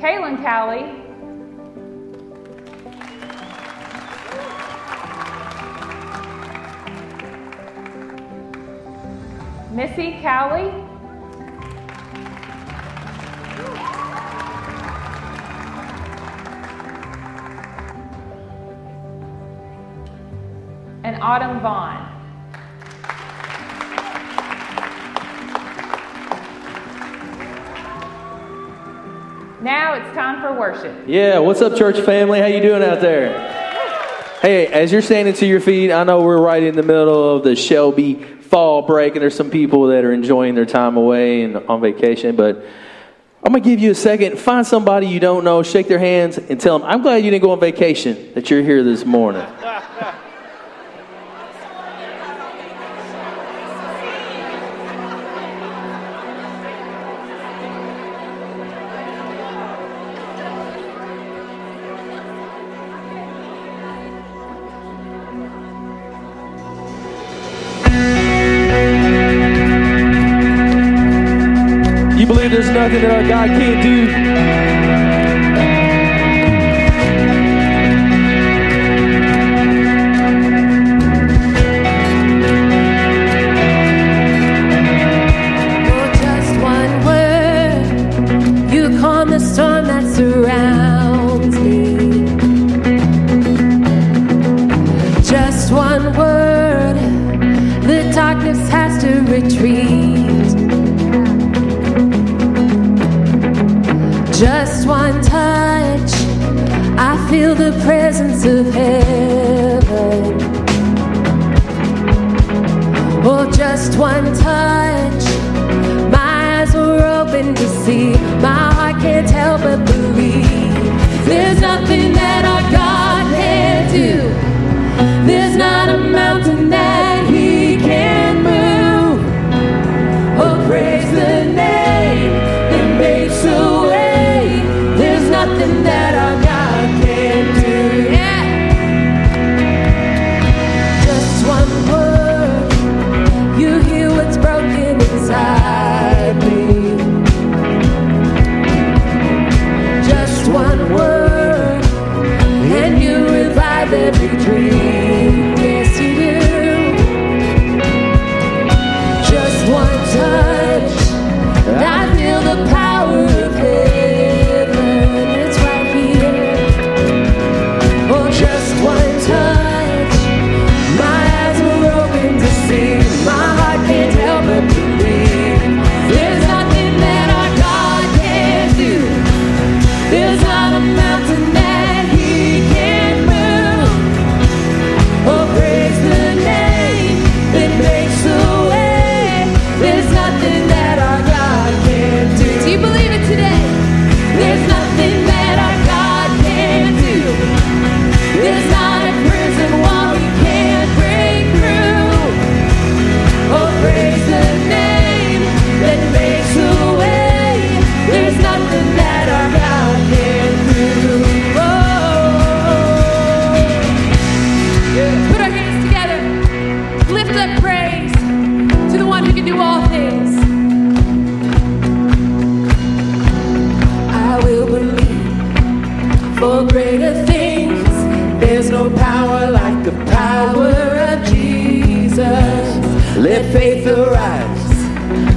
Kaylin Callie. Missy Cowley. And Autumn Vaughn. it's time for worship. Yeah, what's up, church family? How you doing out there? Hey, as you're standing to your feet, I know we're right in the middle of the Shelby fall break, and there's some people that are enjoying their time away and on vacation, but I'm going to give you a second. Find somebody you don't know, shake their hands, and tell them, I'm glad you didn't go on vacation, that you're here this morning. every dream.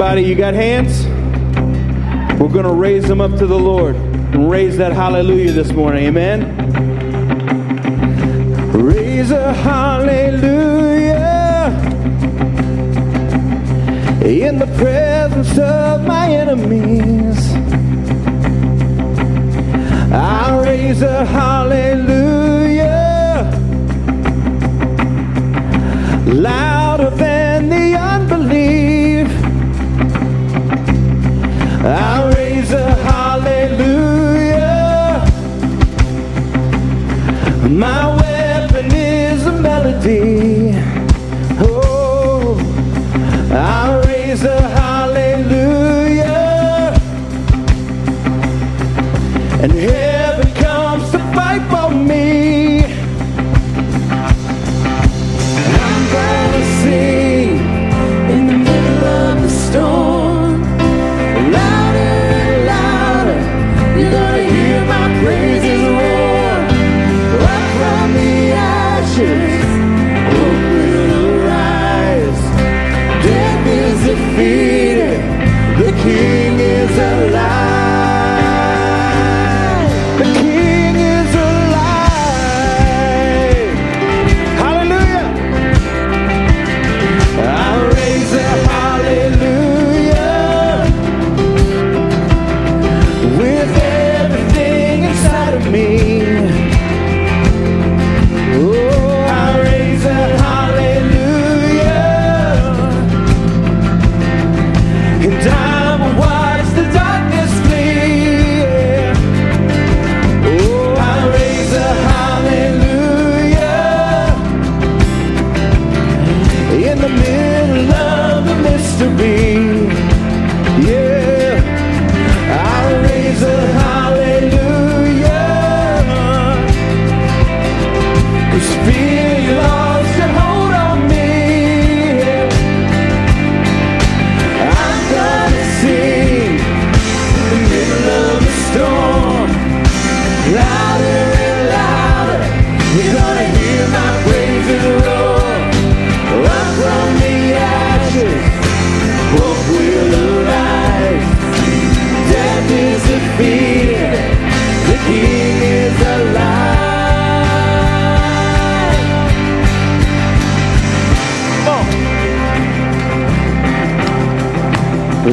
Everybody, you got hands? We're going to raise them up to the Lord and raise that hallelujah this morning. Amen. Raise a hallelujah in the presence of my enemies. I'll raise a hallelujah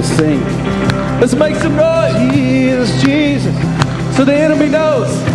sing. Let's make some noise. Jesus, Jesus. So the enemy knows.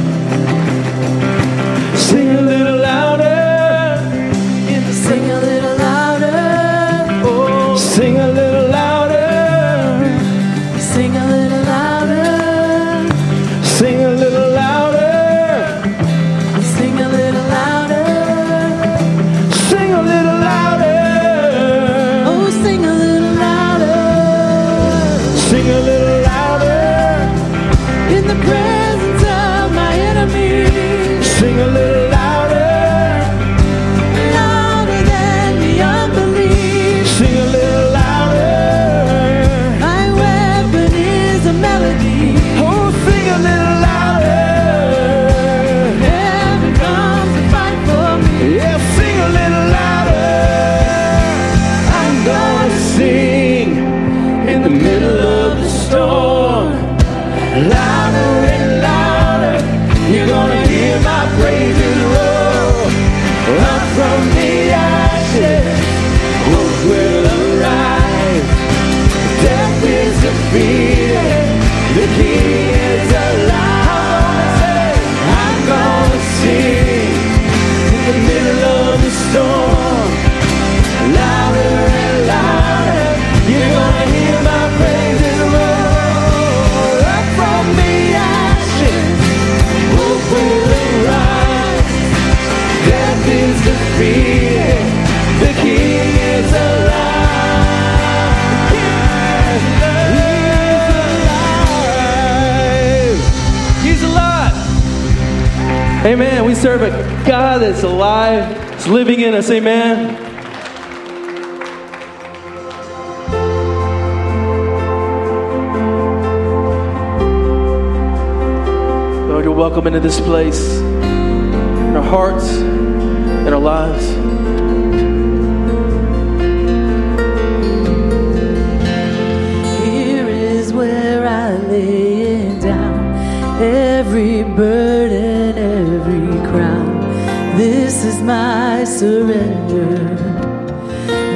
Amen. We serve a God that's alive, it's living in us. Amen. Lord, you're welcome into this place, in our hearts, in our lives. Here is where I lay down. Every burden, is my surrender.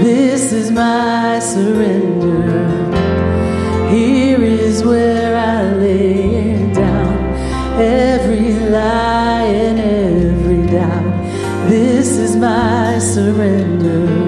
This is my surrender. Here is where I lay down. Every lie and every doubt. This is my surrender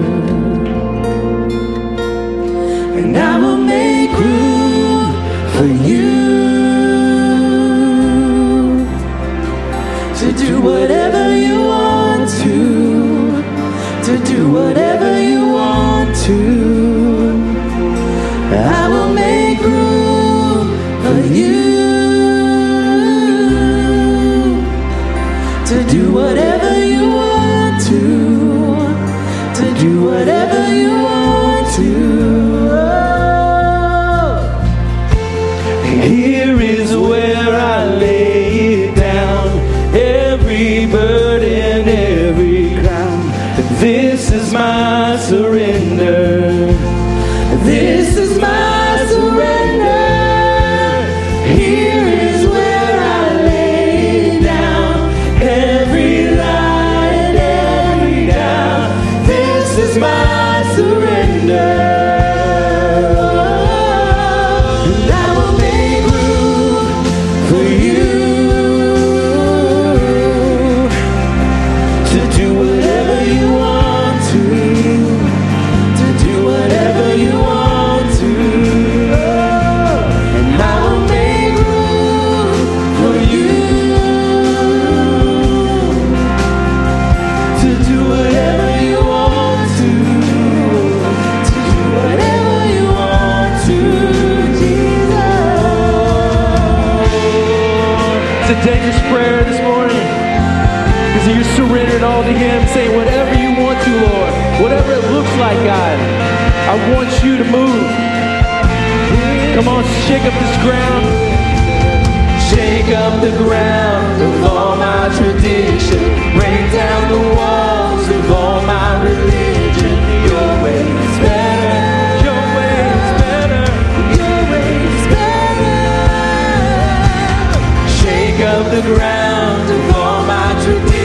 Him, saying, Whatever you want to, Lord, whatever it looks like, God, I want you to move. Come on, shake up this ground. Shake up the ground of all my tradition. Break down the walls of all my religion. Your way is better. Your way is better. Your way is better. Shake up the ground of all my tradition.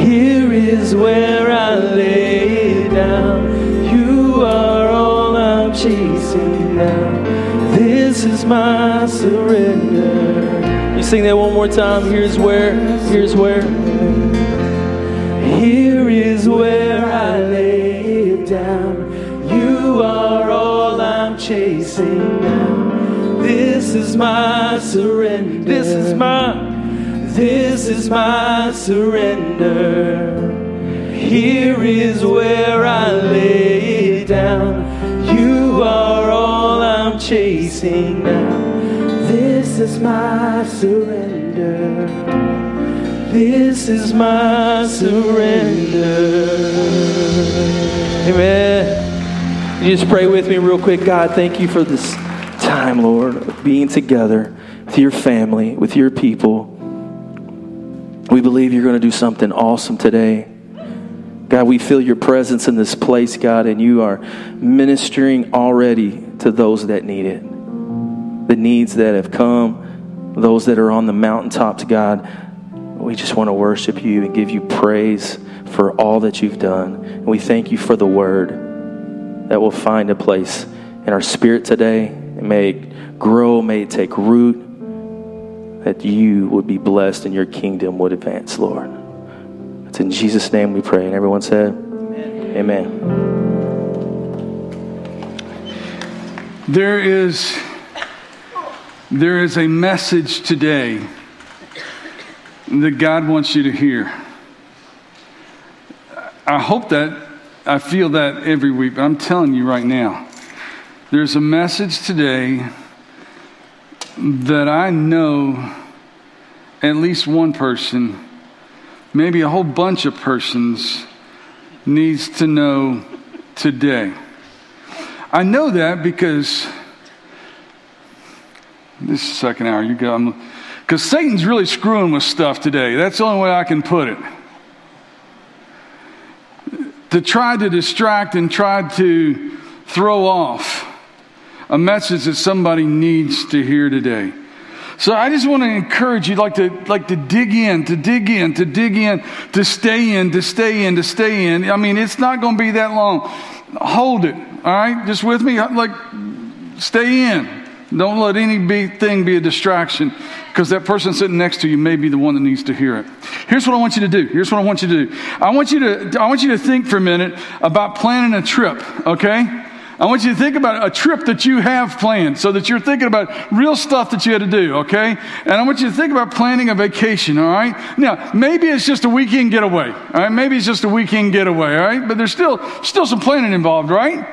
Here is where I lay down. You are all I'm chasing now. This is my surrender. You sing that one more time. Here's where, here's where. Here is where I lay down. You are all I'm chasing now. This is my surrender. This is my, This is my surrender. Here is where I lay down. You are all I'm chasing now. This is my surrender. This is my surrender. Amen. You just pray with me real quick. God, thank you for this time, Lord, of being together with your family, with your people. We believe you're going to do something awesome today. God, we feel your presence in this place, God, and you are ministering already to those that need it. The needs that have come, those that are on the mountaintops, God. We just want to worship you and give you praise for all that you've done. And we thank you for the word that will find a place in our spirit today. It may grow, may it take root, that you would be blessed and your kingdom would advance, Lord. It's in Jesus' name we pray. And everyone said, Amen. There is there is a message today that God wants you to hear. I hope that I feel that every week, but I'm telling you right now. There's a message today that I know at least one person, maybe a whole bunch of persons needs to know today. I know that because this is second hour. You go. Because Satan's really screwing with stuff today. That's the only way I can put it. To try to distract and try to throw off a message that somebody needs to hear today. So I just want to encourage you, like to like to dig in, to dig in, to dig in, to stay in, to stay in, to stay in. I mean, it's not going to be that long. Hold it, all right? Just with me, like stay in. Don't let any thing be a distraction because that person sitting next to you may be the one that needs to hear it. Here's what I want you to do. Here's what I want you to do. I want you to, I want you to think for a minute about planning a trip, okay? I want you to think about a trip that you have planned so that you're thinking about real stuff that you had to do, okay? And I want you to think about planning a vacation, all right? Now, maybe it's just a weekend getaway, all right? Maybe it's just a weekend getaway, all right? But there's still, still some planning involved, right?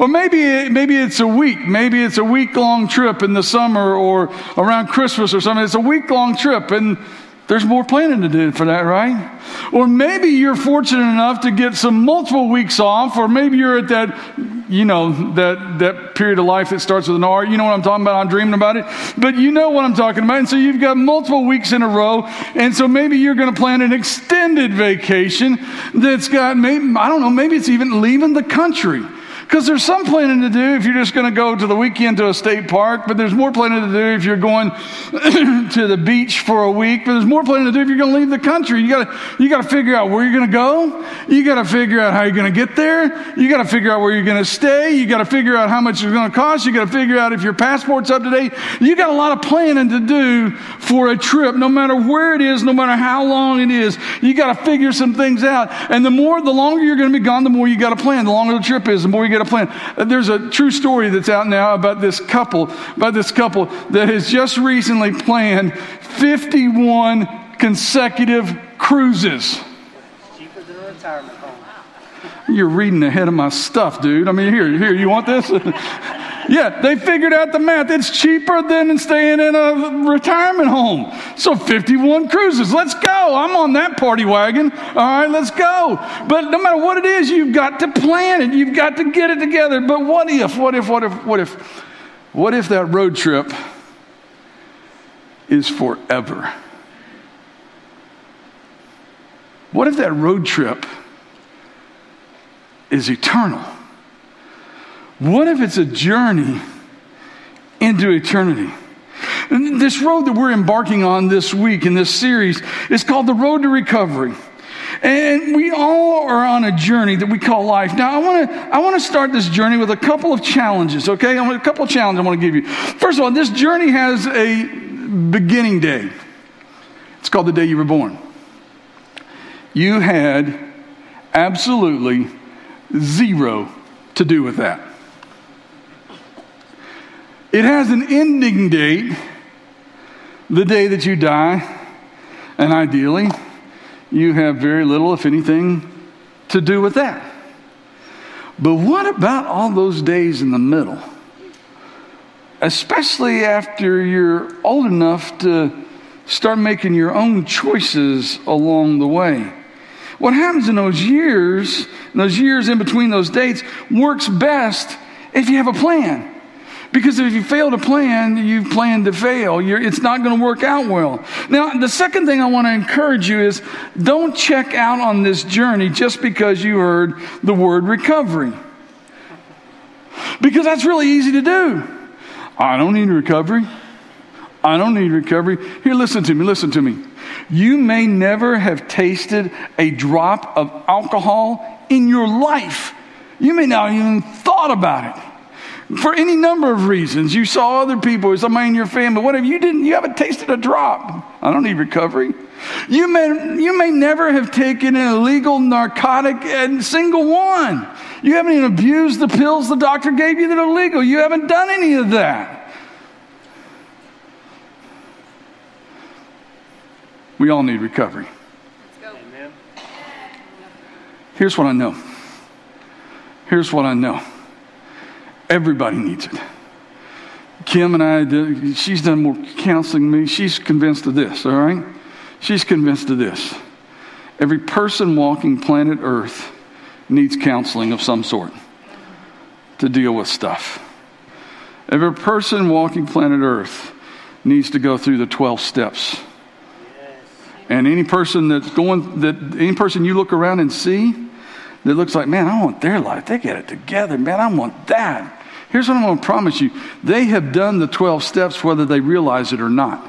Or maybe, maybe it's a week. Maybe it's a week long trip in the summer or around Christmas or something. It's a week long trip and there's more planning to do for that, right? Or maybe you're fortunate enough to get some multiple weeks off, or maybe you're at that, you know, that, that period of life that starts with an R. You know what I'm talking about? I'm dreaming about it. But you know what I'm talking about. And so you've got multiple weeks in a row. And so maybe you're going to plan an extended vacation that's got, maybe, I don't know, maybe it's even leaving the country. Because there's some planning to do if you're just going to go to the weekend to a state park, but there's more planning to do if you're going to the beach for a week, but there's more planning to do if you're going to leave the country. You got you got to figure out where you're going to go. You got to figure out how you're going to get there. You got to figure out where you're going to stay. You got to figure out how much it's going to cost. You got to figure out if your passport's up to date. You got a lot of planning to do for a trip, no matter where it is, no matter how long it is. You got to figure some things out. And the more, the longer you're going to be gone, the more you got to plan. The longer the trip is, the more you got a plan. There's a true story that's out now about this couple, about this couple that has just recently planned 51 consecutive cruises. Cheaper than a retirement home. You're reading ahead of my stuff, dude. I mean, here, here, you want this? yeah, they figured out the math. It's cheaper than staying in a retirement home. So 51 cruises. Let's go. I'm on that party wagon. All right, let's go. But no matter what it is, you've got to plan it. You've got to get it together. But what if, what if, what if, what if, what if that road trip is forever? What if that road trip is eternal? What if it's a journey into eternity? And this road that we're embarking on this week in this series is called the Road to Recovery. And we all are on a journey that we call life. Now, I want to I want to start this journey with a couple of challenges, okay? I a couple of challenges I want to give you. First of all, this journey has a beginning day. It's called the day you were born. You had absolutely zero to do with that. It has an ending date, the day that you die. And ideally, you have very little, if anything, to do with that. But what about all those days in the middle? Especially after you're old enough to start making your own choices along the way. What happens in those years, in those years in between those dates, works best if you have a plan. Because if you fail to plan, you've planned to fail. You're, it's not going to work out well. Now, the second thing I want to encourage you is don't check out on this journey just because you heard the word recovery. Because that's really easy to do. I don't need recovery. I don't need recovery. Here, listen to me, listen to me. You may never have tasted a drop of alcohol in your life. You may not even thought about it for any number of reasons. You saw other people, or somebody in your family, whatever. You didn't. You haven't tasted a drop. I don't need recovery. You may you may never have taken an illegal narcotic, and single one. You haven't even abused the pills the doctor gave you that are legal. You haven't done any of that. We all need recovery. Here's what I know. Here's what I know. Everybody needs it. Kim and I, she's done more counseling than me. She's convinced of this, all right? She's convinced of this. Every person walking planet Earth needs counseling of some sort to deal with stuff. Every person walking planet Earth needs to go through the 12 steps. And any person that's going, that any person you look around and see that looks like, man, I want their life. They get it together, man. I want that. Here's what I'm going to promise you they have done the 12 steps whether they realize it or not.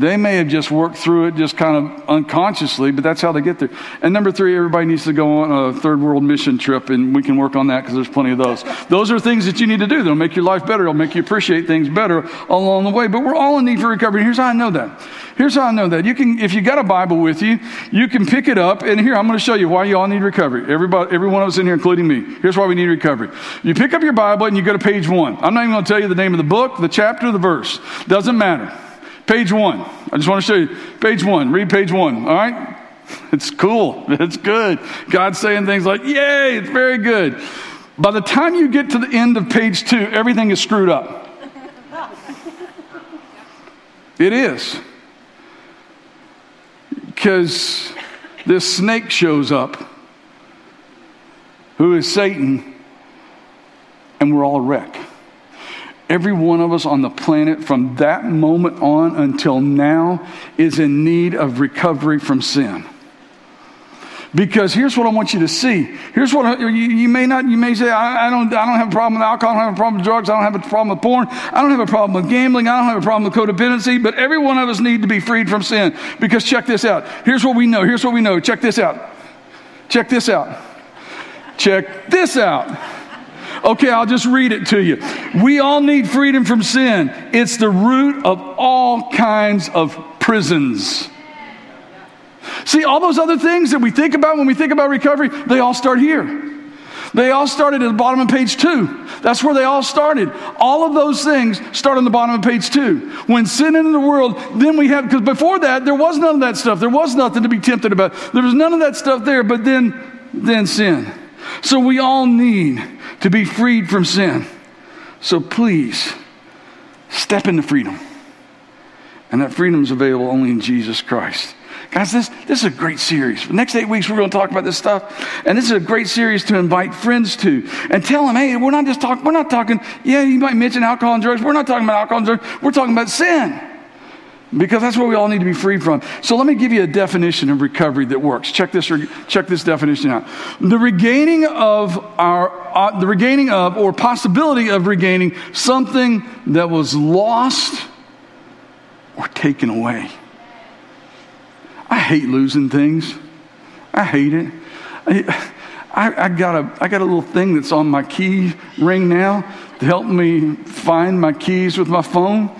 They may have just worked through it just kind of unconsciously, but that's how they get there. And number three, everybody needs to go on a third world mission trip, and we can work on that because there's plenty of those. Those are things that you need to do. That'll make your life better. It'll make you appreciate things better along the way. But we're all in need for recovery. Here's how I know that. Here's how I know that. You can, if you got a Bible with you, you can pick it up, and here I'm going to show you why you all need recovery. Everybody, every one of us in here, including me. Here's why we need recovery. You pick up your Bible and you go to page one. I'm not even going to tell you the name of the book, the chapter, the verse. Doesn't matter. Page one. I just want to show you. Page one. Read page one. All right? It's cool. It's good. God's saying things like, yay, it's very good. By the time you get to the end of page two, everything is screwed up. It is. Because this snake shows up, who is Satan, and we're all wreck. Every one of us on the planet from that moment on until now is in need of recovery from sin. Because here's what I want you to see. Here's what I, you, you, may not. You may say, I, I, don't. I don't have a problem with alcohol. I don't have a problem with drugs. I don't have a problem with porn. I don't have a problem with gambling. I don't have a problem with codependency. But every one of us need to be freed from sin. Because check this out. Here's what we know. Here's what we know. Check this out. Check this out. Check this out. Okay, I'll just read it to you. We all need freedom from sin. It's the root of all kinds of prisons. See, all those other things that we think about when we think about recovery, they all start here. They all started at the bottom of page two. That's where they all started. All of those things start on the bottom of page two. When sin entered the world, then we had, because before that, there was none of that stuff. There was nothing to be tempted about. There was none of that stuff there, but then, then sin. So we all need to be freed from sin. So please, step into freedom. And that freedom is available only in Jesus Christ. Guys, this, this is a great series. The next eight weeks, we're going to talk about this stuff. And this is a great series to invite friends to and tell them, hey, we're not just talking, we're not talking, yeah, you might mention alcohol and drugs. We're not talking about alcohol and drugs. We're talking about sin. Because that's what we all need to be free from. So let me give you a definition of recovery that works. Check this, check this definition out. The regaining of our, uh, the regaining of or possibility of regaining something that was lost or taken away. I hate losing things. I hate it. I, I, I, got a, I got a little thing that's on my key ring now to help me find my keys with my phone.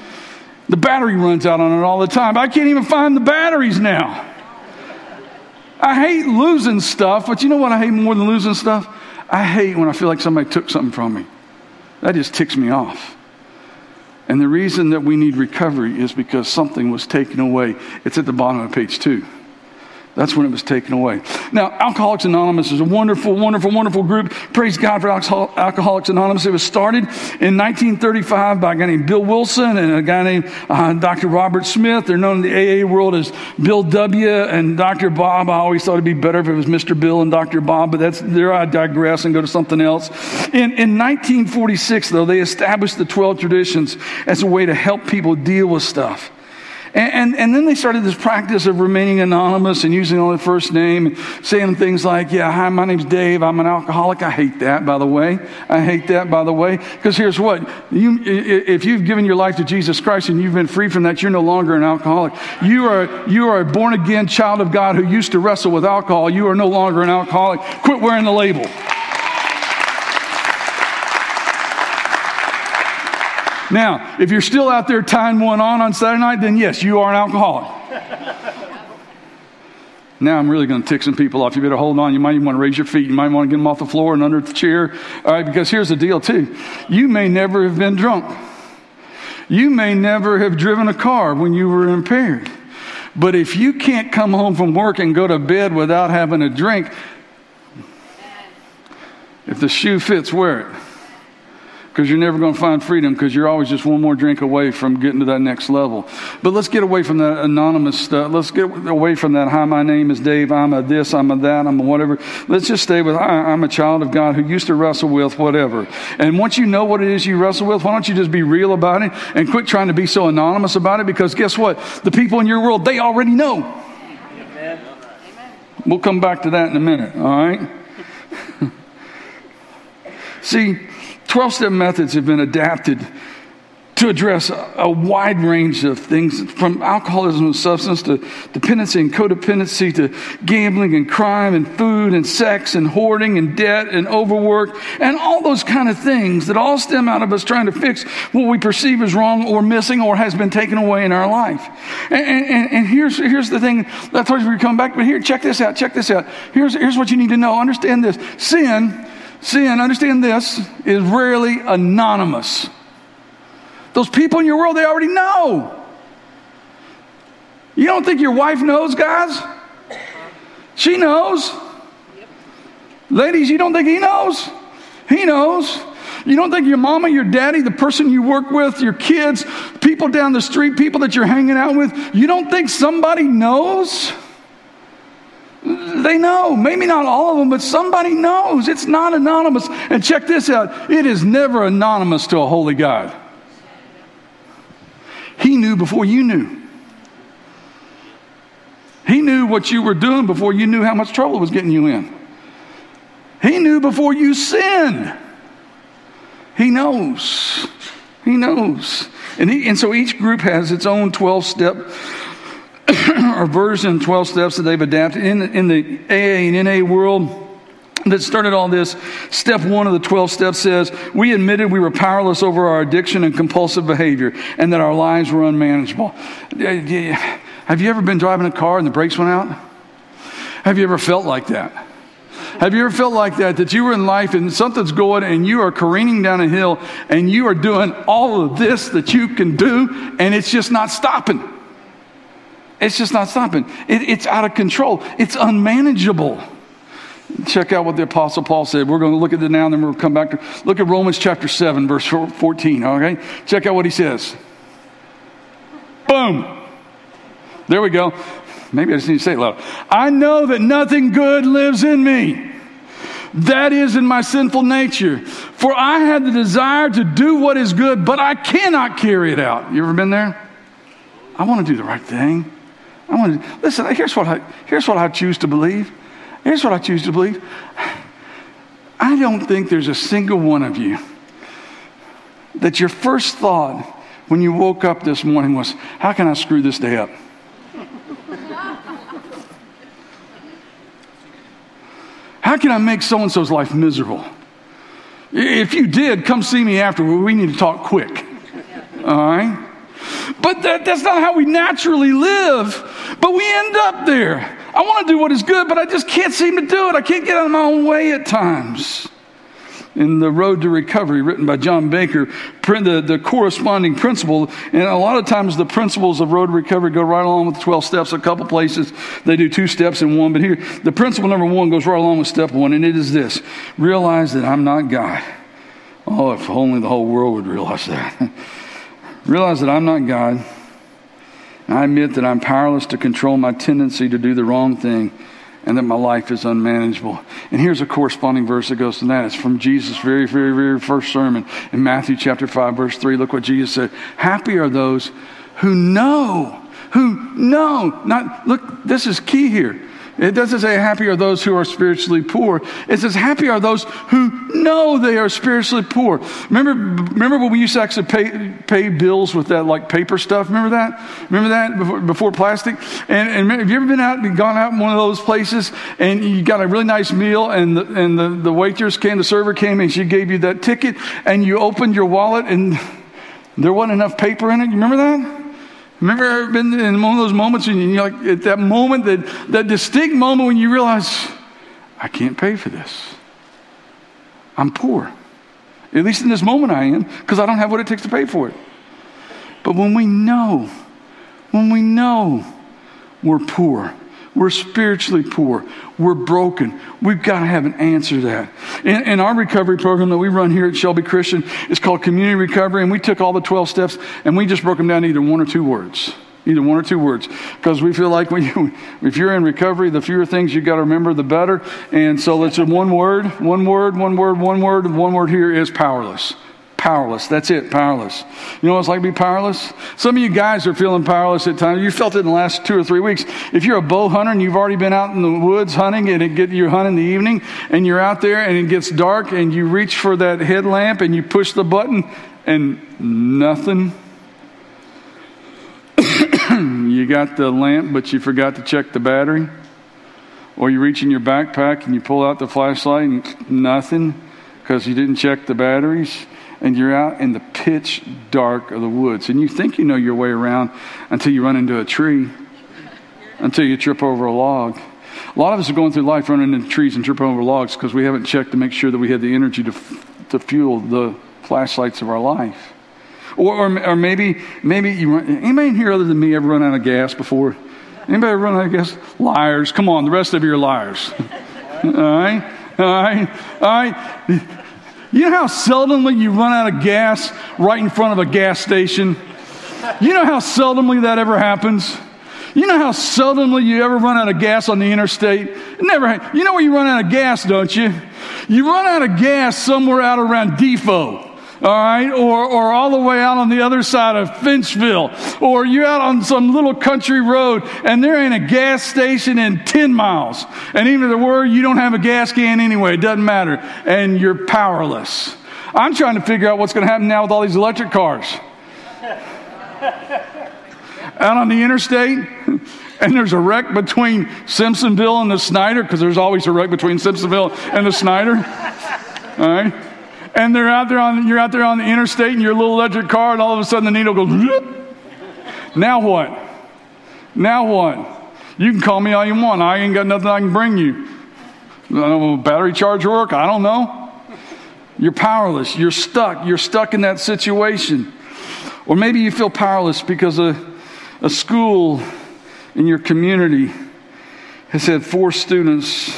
The battery runs out on it all the time. I can't even find the batteries now. I hate losing stuff, but you know what I hate more than losing stuff? I hate when I feel like somebody took something from me. That just ticks me off. And the reason that we need recovery is because something was taken away. It's at the bottom of page two. That's when it was taken away. Now, Alcoholics Anonymous is a wonderful, wonderful, wonderful group. Praise God for Alcohol- Alcoholics Anonymous. It was started in 1935 by a guy named Bill Wilson and a guy named uh, Dr. Robert Smith. They're known in the AA world as Bill W. and Dr. Bob. I always thought it'd be better if it was Mr. Bill and Dr. Bob, but that's there. I digress and go to something else. In, in 1946, though, they established the 12 traditions as a way to help people deal with stuff. And, and, and, then they started this practice of remaining anonymous and using only first name, saying things like, Yeah, hi, my name's Dave. I'm an alcoholic. I hate that, by the way. I hate that, by the way. Because here's what you, if you've given your life to Jesus Christ and you've been free from that, you're no longer an alcoholic. You are, you are a born again child of God who used to wrestle with alcohol. You are no longer an alcoholic. Quit wearing the label. Now, if you're still out there tying one on on Saturday night, then yes, you are an alcoholic. now I'm really going to tick some people off. You better hold on. You might even want to raise your feet. You might want to get them off the floor and under the chair. All right, because here's the deal, too. You may never have been drunk. You may never have driven a car when you were impaired. But if you can't come home from work and go to bed without having a drink, if the shoe fits, wear it because you're never going to find freedom because you're always just one more drink away from getting to that next level. But let's get away from that anonymous stuff. Let's get away from that. Hi, my name is Dave. I'm a this, I'm a that, I'm a whatever. Let's just stay with I'm a child of God who used to wrestle with whatever. And once you know what it is you wrestle with, why don't you just be real about it and quit trying to be so anonymous about it? Because guess what? The people in your world, they already know. Amen. We'll come back to that in a minute, all right? See, 12 step methods have been adapted to address a, wide range of things from alcoholism and substance to dependency and codependency to gambling and crime and food and sex and hoarding and debt and overwork and all those kind of things that all stem out of us trying to fix what we perceive as wrong or missing or has been taken away in our life. And, and, and here's, here's the thing I told you we come back, but here, check this out, check this out. Here's, here's what you need to know. Understand this. Sin Sin, understand this, is rarely anonymous. Those people in your world, they already know. You don't think your wife knows, guys? She knows. Ladies, you don't think he knows? He knows. You don't think your mama, your daddy, the person you work with, your kids, people down the street, people that you're hanging out with, you don't think somebody knows? They know. Maybe not all of them, but somebody knows. It's not anonymous. And check this out it is never anonymous to a holy God. He knew before you knew. He knew what you were doing before you knew how much trouble was getting you in. He knew before you sinned. He knows. He knows. And, he, and so each group has its own 12 step or version 12 steps that they've adapted in, in the AA and NA world that started all this. Step one of the 12 steps says, We admitted we were powerless over our addiction and compulsive behavior and that our lives were unmanageable. Have you ever been driving a car and the brakes went out? Have you ever felt like that? Have you ever felt like that? That you were in life and something's going and you are careening down a hill and you are doing all of this that you can do and it's just not stopping. It's just not stopping. It, it's out of control. It's unmanageable. Check out what the Apostle Paul said. We're going to look at it now and then we'll come back to look at Romans chapter 7, verse 14. Okay? Check out what he says. Boom. There we go. Maybe I just need to say it loud. I know that nothing good lives in me. That is in my sinful nature. For I have the desire to do what is good, but I cannot carry it out. You ever been there? I want to do the right thing. I want to listen. Here's what I here's what I choose to believe. Here's what I choose to believe. I don't think there's a single one of you that your first thought when you woke up this morning was, "How can I screw this day up?" How can I make so and so's life miserable? If you did, come see me after. We need to talk quick. All right? But that, that's not how we naturally live. But we end up there. I want to do what is good, but I just can't seem to do it. I can't get out of my own way at times. in The Road to Recovery, written by John Baker, the, the corresponding principle. And a lot of times the principles of Road to Recovery go right along with the 12 steps. A couple places they do two steps in one, but here the principle number one goes right along with step one, and it is this realize that I'm not God. Oh, if only the whole world would realize that. realize that I'm not God. I admit that I'm powerless to control my tendency to do the wrong thing and that my life is unmanageable. And here's a corresponding verse that goes to that. It's from Jesus' very, very, very first sermon in Matthew chapter 5, verse 3. Look what Jesus said. Happy are those who know, who know. Not look, this is key here. It doesn't say happy are those who are spiritually poor. It says happy are those who know they are spiritually poor. Remember, remember when we used to actually pay, pay bills with that like paper stuff? Remember that? Remember that before, before plastic? And, and have you ever been out and gone out in one of those places and you got a really nice meal and the, and the, the waitress came, the server came and she gave you that ticket and you opened your wallet and there wasn't enough paper in it? You remember that? Remember ever been in one of those moments and you're like at that moment, that, that distinct moment when you realize, I can't pay for this. I'm poor. At least in this moment I am, because I don't have what it takes to pay for it. But when we know, when we know we're poor, we're spiritually poor, we're broken, we've got to have an answer to that. In, our recovery program that we run here at Shelby Christian, it's called Community Recovery, and we took all the 12 steps and we just broke them down either one or two words. Either one or two words. Because we feel like when you, if you're in recovery, the fewer things you've got to remember, the better. And so it's one word, one word, one word, one word, one word here is powerless. Powerless. That's it, powerless. You know what it's like to be powerless? Some of you guys are feeling powerless at times. You felt it in the last two or three weeks. If you're a bow hunter and you've already been out in the woods hunting and it get you hunt in the evening and you're out there and it gets dark and you reach for that headlamp and you push the button and nothing. you got the lamp, but you forgot to check the battery. Or you reach in your backpack and you pull out the flashlight and nothing because you didn't check the batteries and you're out in the pitch dark of the woods. And you think you know your way around until you run into a tree, until you trip over a log. A lot of us are going through life running into trees and tripping over logs because we haven't checked to make sure that we had the energy to, to fuel the flashlights of our life. Or, or, or maybe, maybe you run, anybody in here other than me ever run out of gas before? Anybody run out of gas? Liars. Come on, the rest of you are liars. All right? All right? All right? You know how seldomly you run out of gas right in front of a gas station? You know how seldomly that ever happens? You know how seldomly you ever run out of gas on the interstate? It never. You know where you run out of gas, don't you? You run out of gas somewhere out around Defoe all right, or, or all the way out on the other side of Finchville, or you're out on some little country road and there ain't a gas station in 10 miles. And even if there were, you don't have a gas can anyway, it doesn't matter, and you're powerless. I'm trying to figure out what's going to happen now with all these electric cars. out on the interstate, and there's a wreck between Simpsonville and the Snyder, because there's always a wreck between Simpsonville and the Snyder. All right? And they're out there on you're out there on the interstate in your little electric car, and all of a sudden the needle goes. Now what? Now what? You can call me all you want. I ain't got nothing I can bring you. I don't battery charge work? I don't know. You're powerless. You're stuck. You're stuck in that situation. Or maybe you feel powerless because a, a school in your community has had four students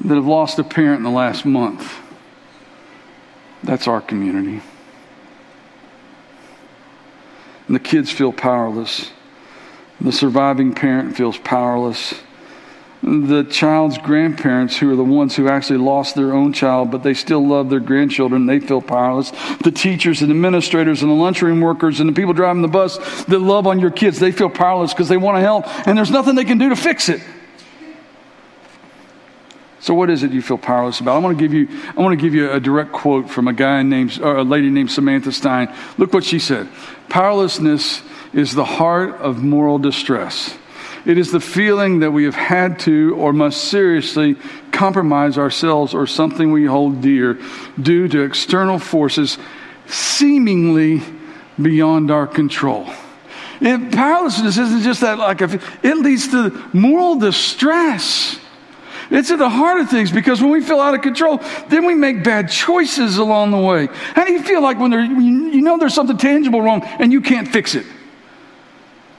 that have lost a parent in the last month. That's our community. And the kids feel powerless. The surviving parent feels powerless. The child's grandparents, who are the ones who actually lost their own child, but they still love their grandchildren, they feel powerless. The teachers and administrators and the lunchroom workers and the people driving the bus that love on your kids, they feel powerless because they want to help, and there's nothing they can do to fix it. So, what is it you feel powerless about? I want to give you, I want to give you a direct quote from a guy named, or a lady named Samantha Stein. Look what she said. Powerlessness is the heart of moral distress. It is the feeling that we have had to or must seriously compromise ourselves or something we hold dear due to external forces seemingly beyond our control. And powerlessness isn't just that, like, it leads to moral distress. It's at the heart of things because when we feel out of control, then we make bad choices along the way. How do you feel like when there, you know there's something tangible wrong and you can't fix it?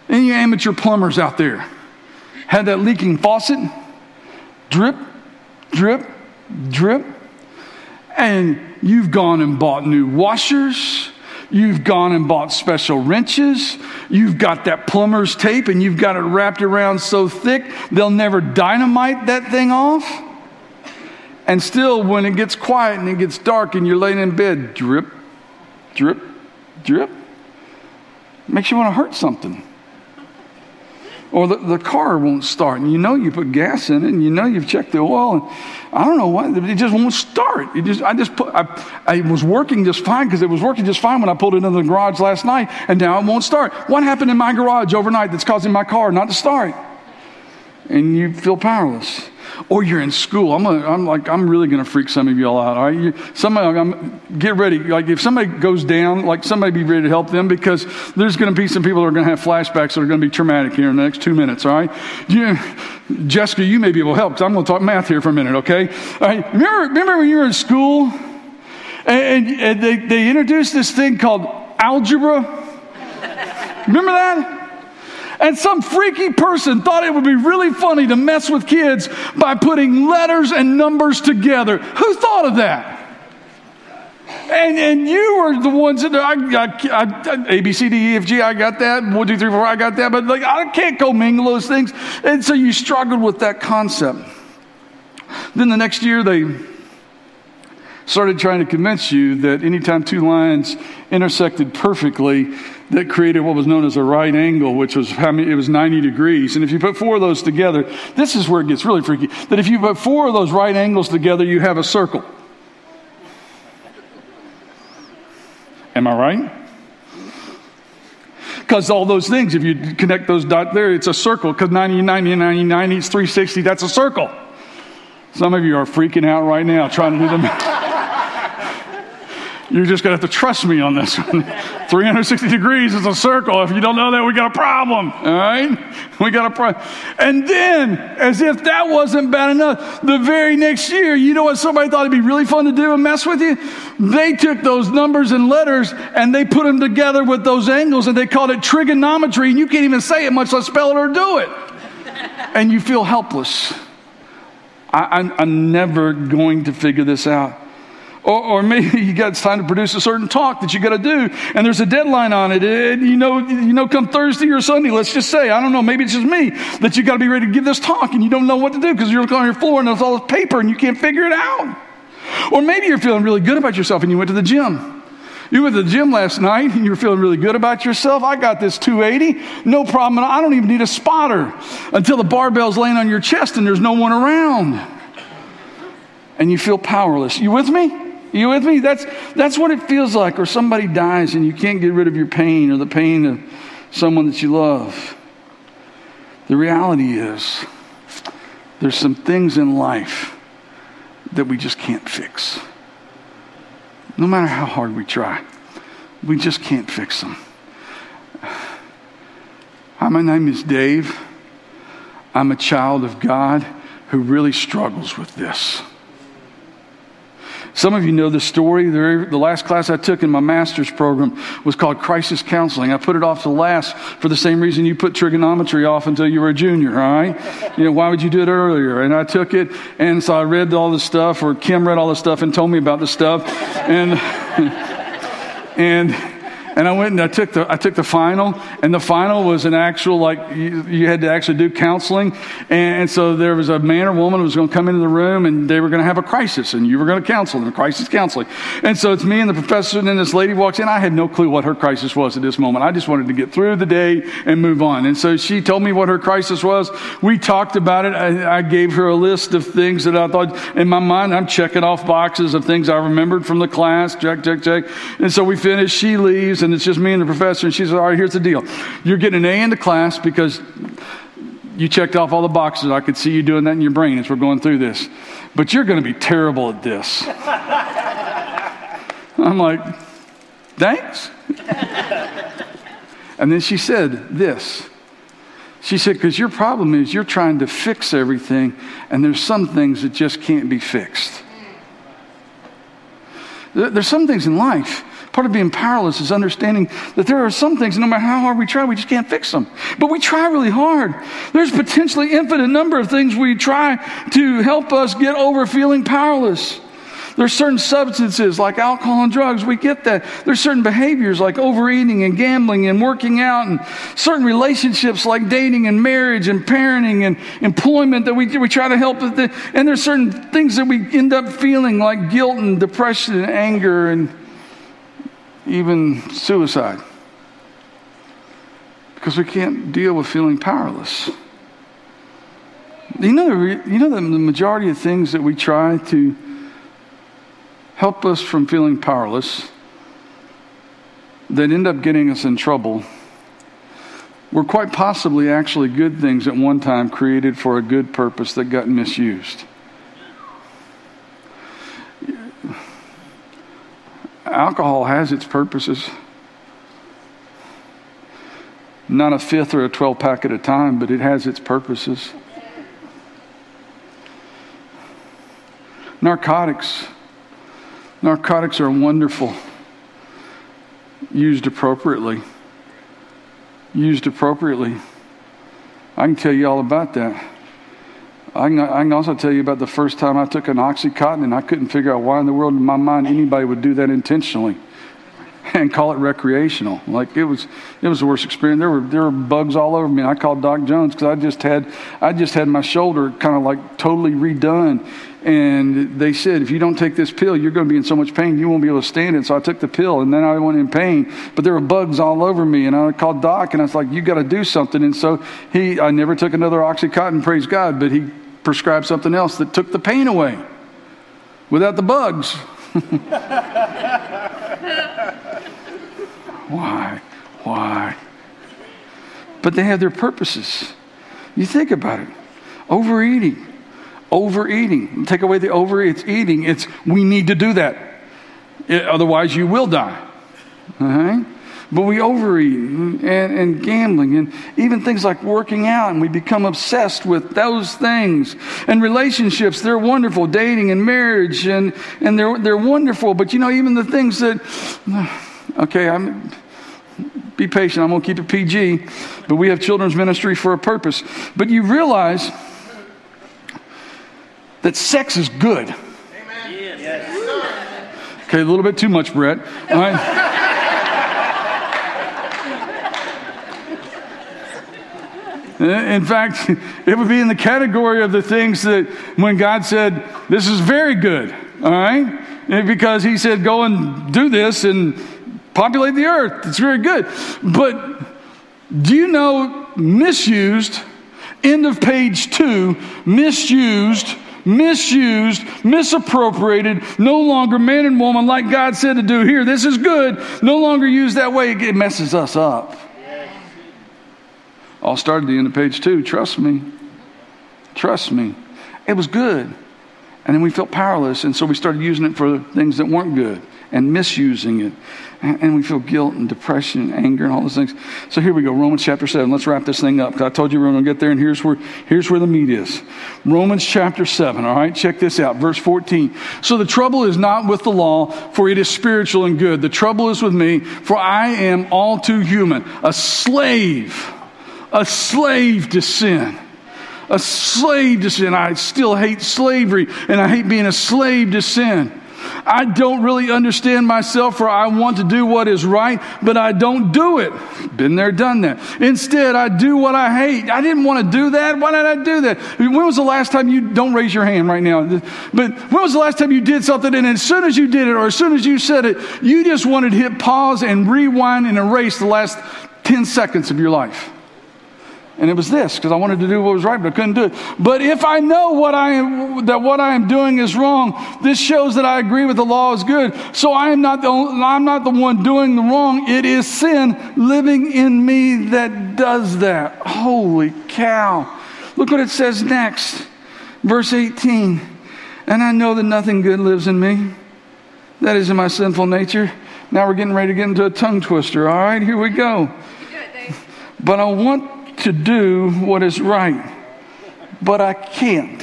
And you amateur plumbers out there had that leaking faucet, drip, drip, drip, and you've gone and bought new washers. You've gone and bought special wrenches. You've got that plumber's tape and you've got it wrapped around so thick they'll never dynamite that thing off. And still, when it gets quiet and it gets dark and you're laying in bed, drip, drip, drip, makes you want to hurt something. Or the, the car won't start, and you know you put gas in it, and you know you've checked the oil, and I don't know why it just won't start. It just, I just put, I, I was working just fine because it was working just fine when I pulled it into the garage last night, and now it won't start. What happened in my garage overnight that's causing my car not to start? And you feel powerless. Or you're in school. I'm, like, I'm really going to freak some of y'all out. All right, you, somebody, I'm, get ready. Like, if somebody goes down, like somebody be ready to help them because there's going to be some people that are going to have flashbacks that are going to be traumatic here in the next two minutes. All right, you, Jessica, you may be able to help I'm going to talk math here for a minute. Okay, all right. Remember, remember when you were in school and, and, and they, they introduced this thing called algebra. Remember that? And some freaky person thought it would be really funny to mess with kids by putting letters and numbers together. Who thought of that? And, and you were the ones that I got I, A, B, C, D, E, F, G, I got that. One, two, three, four, I got that. But like, I can't go mingle those things. And so you struggled with that concept. Then the next year, they started trying to convince you that anytime two lines intersected perfectly, that created what was known as a right angle, which was how many, it was 90 degrees. And if you put four of those together, this is where it gets really freaky. That if you put four of those right angles together, you have a circle. Am I right? Because all those things, if you connect those dots there, it's a circle. Because 90, 90, 90, 90 is 360, that's a circle. Some of you are freaking out right now trying to do them. You're just going to have to trust me on this one. 360 degrees is a circle. If you don't know that, we got a problem. All right? We got a problem. And then, as if that wasn't bad enough, the very next year, you know what somebody thought it'd be really fun to do and mess with you? They took those numbers and letters and they put them together with those angles and they called it trigonometry. And you can't even say it, much less spell it or do it. And you feel helpless. I, I'm never going to figure this out. Or, or, maybe you got time to produce a certain talk that you got to do, and there's a deadline on it. And you know, you know, come Thursday or Sunday, let's just say, I don't know, maybe it's just me that you got to be ready to give this talk, and you don't know what to do because you're looking on your floor and there's all this paper and you can't figure it out. Or maybe you're feeling really good about yourself and you went to the gym. You went to the gym last night and you were feeling really good about yourself. I got this 280, no problem. I don't even need a spotter until the barbell's laying on your chest and there's no one around. And you feel powerless. You with me? You with me? That's, that's what it feels like. Or somebody dies and you can't get rid of your pain or the pain of someone that you love. The reality is, there's some things in life that we just can't fix. No matter how hard we try, we just can't fix them. Hi, my name is Dave. I'm a child of God who really struggles with this. Some of you know the story. The, last class I took in my master's program was called Crisis Counseling. I put it off to last for the same reason you put trigonometry off until you were a junior, all right? You know, why would you do it earlier? And I took it, and so I read all the stuff, or Kim read all the stuff and told me about the stuff. And, and, and I went and I took the I took the final, and the final was an actual like you, you had to actually do counseling, and, and, so there was a man or woman who was going to come into the room, and they were going to have a crisis, and you were going to counsel them, crisis counseling, and so it's me and the professor, and then this lady walks in. I had no clue what her crisis was at this moment. I just wanted to get through the day and move on, and so she told me what her crisis was. We talked about it. I, I gave her a list of things that I thought in my mind. I'm checking off boxes of things I remembered from the class. Check, check, check, and so we finished. She leaves and it's just me and the professor. And she says, All right, here's the deal. You're getting an A into class because you checked off all the boxes. I could see you doing that in your brain as we're going through this. But you're going to be terrible at this. I'm like, Thanks. and then she said this. She said, because your problem is you're trying to fix everything, and there's some things that just can't be fixed. There's some things in life. Part of being powerless is understanding that there are some things, no matter how hard we try, we just can't fix them. But we try really hard. There's potentially infinite number of things we try to help us get over feeling powerless. There's certain substances like alcohol and drugs, we get that. There's certain behaviors like overeating and gambling and working out, and certain relationships like dating and marriage and parenting and employment that we, we try to help with. The, and there's certain things that we end up feeling like guilt and depression and anger and even suicide. Because we can't deal with feeling powerless. You know, the you know the the majority of things that we try to help us from feeling powerless that end up getting us in trouble were quite possibly actually good things at one time created for a good purpose that got misused. Alcohol has its purposes. Not a fifth or a 12 pack at a time, but it has its purposes. Narcotics. Narcotics are wonderful, used appropriately. Used appropriately. I can tell you all about that. I can, I can also tell you about the first time I took an Oxycontin and I couldn't figure out why in the world in my mind anybody would do that intentionally and call it recreational. Like it was, it was the worst experience. There were there were bugs all over me. I called Doc Jones because I just had I just had my shoulder kind of like totally redone, and they said if you don't take this pill, you're going to be in so much pain you won't be able to stand it. So I took the pill, and then I went in pain. But there were bugs all over me, and I called Doc, and I was like, you got to do something. And so he, I never took another OxyContin, praise God, but he prescribed something else that took the pain away without the bugs. Why? Why? But they have their purposes. You think about it. Overeating. Overeating. Take away the over it's eating. It's we need to do that. It- otherwise you will die. All right? But we overeat and, and gambling and even things like working out, and we become obsessed with those things. And relationships, they're wonderful. Dating and marriage, and, and they're, they're wonderful. But you know, even the things that, okay, I'm, be patient, I'm going to keep it PG, but we have children's ministry for a purpose. But you realize that sex is good. Okay, a little bit too much, Brett. All right. Uh, in fact, it would be in the category of the things that when God said, This is very good, all right? Eh, because He said, Go and do this and populate the earth. It's very good. But do you know, misused, end of page two, misused, misused, misappropriated, no longer man and woman like God said to do here. This is good. No longer used that way. It messes us up. All started at the end of page two. Trust me. Trust me. It was good. And then we felt powerless, and so we started using it for things that weren't good and misusing it. And we feel guilt and depression and anger and all those things. So here we go, Romans chapter 7. Let's wrap this thing up. 'cause I told you we we're going to get there, and here's where, here's where the meat is. Romans chapter 7, all right? Check this out, verse 14. So the trouble is not with the law, for it is spiritual and good. The trouble is with me, for I am all too human, a slave, a slave to sin a slave to sin. I still hate slavery and I hate being a slave to sin. I don't really understand myself for I want to do what is right, but I don't do it. Been there, done that. Instead, I do what I hate. I didn't want to do that. Why did I do that? When was the last time you, don't raise your hand right now, but when was the last time you did something and as soon as you did it or as soon as you said it, you just wanted to hit pause and rewind and erase the last 10 seconds of your life? And it was this because I wanted to do what was right, but I couldn't do it. But if I know what I am, that what I am doing is wrong, this shows that I agree with the law is good. So I am not the only, I'm not the one doing the wrong. It is sin living in me that does that. Holy cow! Look what it says next, verse 18. And I know that nothing good lives in me. That is in my sinful nature. Now we're getting ready to get into a tongue twister. All right, here we go. But I want to do what is right, but I can't.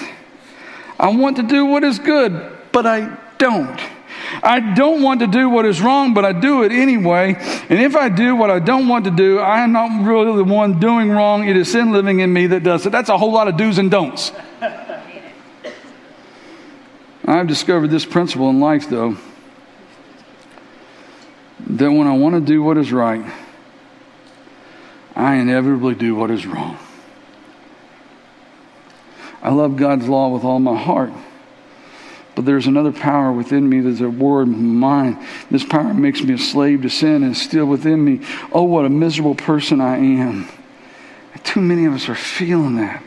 I want to do what is good, but I don't. I don't want to do what is wrong, but I do it anyway. And if I do what I don't want to do, I am not really the one doing wrong. It is sin living in me that does it. That's a whole lot of do's and don'ts. I've discovered this principle in life, though that when I want to do what is right, I inevitably do what is wrong. I love God's law with all my heart. But there's another power within me. There's a word mine. This power makes me a slave to sin and still within me. Oh, what a miserable person I am. Too many of us are feeling that.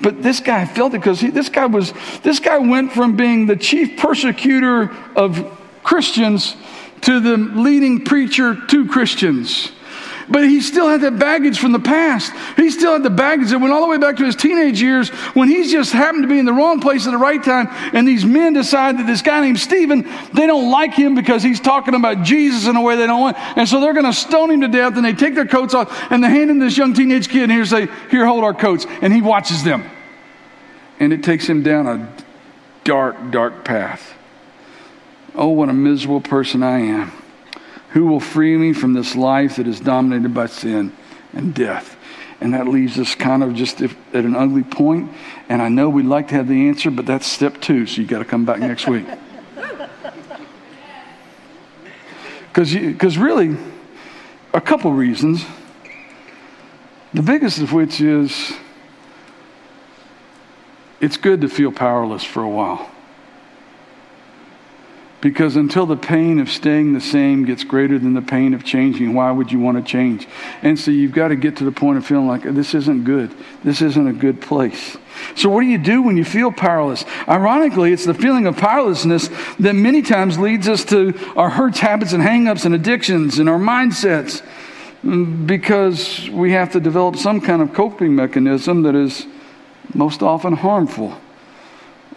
But this guy felt it because this guy was this guy went from being the chief persecutor of Christians to the leading preacher to Christians. But he still had that baggage from the past. He still had the baggage that went all the way back to his teenage years when he just happened to be in the wrong place at the right time. And these men decide that this guy named Stephen, they don't like him because he's talking about Jesus in a way they don't want. And so they're going to stone him to death. And they take their coats off and they hand him this young teenage kid and here say, Here, hold our coats. And he watches them. And it takes him down a dark, dark path. Oh, what a miserable person I am. Who will free me from this life that is dominated by sin and death? And that leaves us kind of just at an ugly point. And I know we'd like to have the answer, but that's step two, so you got to come back next week. Because really, a couple reasons. The biggest of which is it's good to feel powerless for a while. Because until the pain of staying the same gets greater than the pain of changing, why would you want to change? And so you've got to get to the point of feeling like this isn't good. This isn't a good place. So, what do you do when you feel powerless? Ironically, it's the feeling of powerlessness that many times leads us to our hurts, habits, and hangups and addictions and our mindsets because we have to develop some kind of coping mechanism that is most often harmful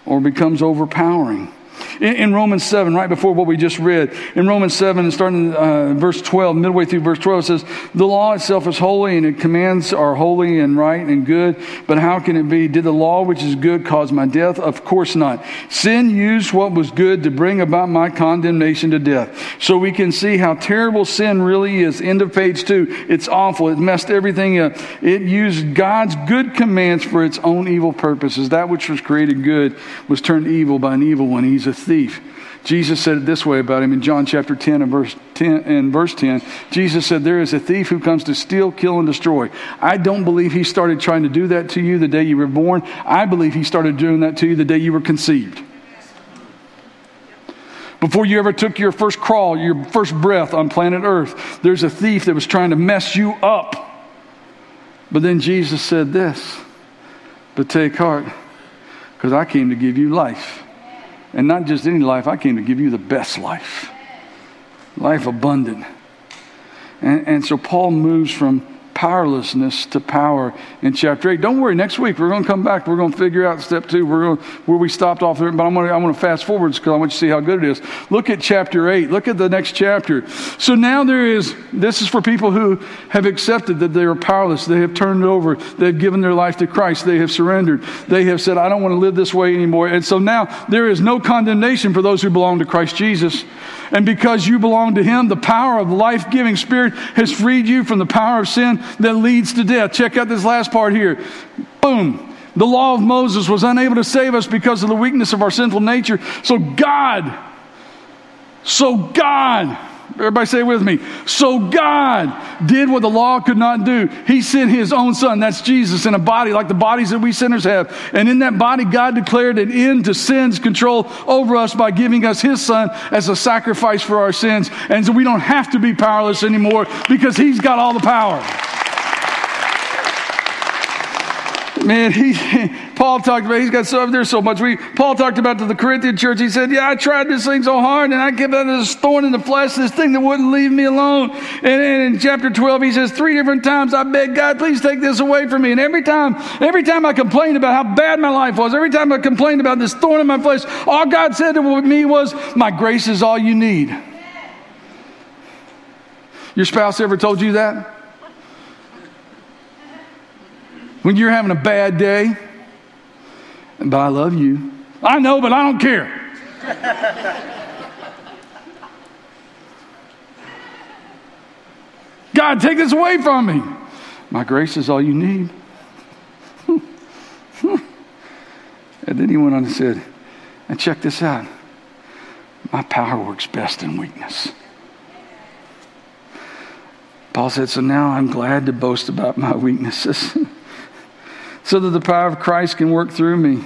or becomes overpowering. In, in, Romans 7, right before what we just read, in Romans 7, starting uh, verse 12, midway through verse 12, it says, The law itself is holy and it commands are holy and right and good. But how can it be? Did the law which is good cause my death? Of course not. Sin used what was good to bring about my condemnation to death. So we can see how terrible sin really is. End of page 2. It's awful. It messed everything up. It used God's good commands for its own evil purposes. That which was created good was turned evil by an evil one. He's a thief. Jesus said it this way about him in John chapter 10 and verse 10 and verse 10. Jesus said, There is a thief who comes to steal, kill, and destroy. I don't believe he started trying to do that to you the day you were born. I believe he started doing that to you the day you were conceived. Before you ever took your first crawl, your first breath on planet Earth, there's a thief that was trying to mess you up. But then Jesus said this, but take heart, because I came to give you life. And not just any life, I came to give you the best life. Life abundant. And, and so Paul moves from powerlessness to power in chapter 8. Don't worry, next week we're going to come back. We're going to figure out step two. We're going where we stopped off there, but I'm going to, I'm going to fast forward because I want you to see how good it is. Look at chapter 8. Look at the next chapter. So now there is, this is for people who have accepted that they are powerless. They have turned over. They've given their life to Christ. They have surrendered. They have said, I don't want to live this way anymore. And so now there is no condemnation for those who belong to Christ Jesus. And because you belong to Him, the power of life giving Spirit has freed you from the power of sin that leads to death. Check out this last part here. Boom. The law of Moses was unable to save us because of the weakness of our sinful nature. So God, so God, Everybody say it with me. So God did what the law could not do. He sent his own son, that's Jesus, in a body like the bodies that we sinners have. And in that body, God declared an end to sin's control over us by giving us his son as a sacrifice for our sins. And so we don't have to be powerless anymore because he's got all the power. Man, he, Paul talked about, he's got so, there's so much. We, Paul talked about to the Corinthian church. He said, Yeah, I tried this thing so hard and I kept on this thorn in the flesh, this thing that wouldn't leave me alone. And, and in chapter 12, he says, Three different times I begged God, please take this away from me. And every time, every time I complained about how bad my life was, every time I complained about this thorn in my flesh, all God said to me was, My grace is all you need. Your spouse ever told you that? When you're having a bad day. But I love you. I know, but I don't care. God, take this away from me. My grace is all you need. and then he went on and said, and check this out my power works best in weakness. Paul said, So now I'm glad to boast about my weaknesses so that the power of Christ can work through me.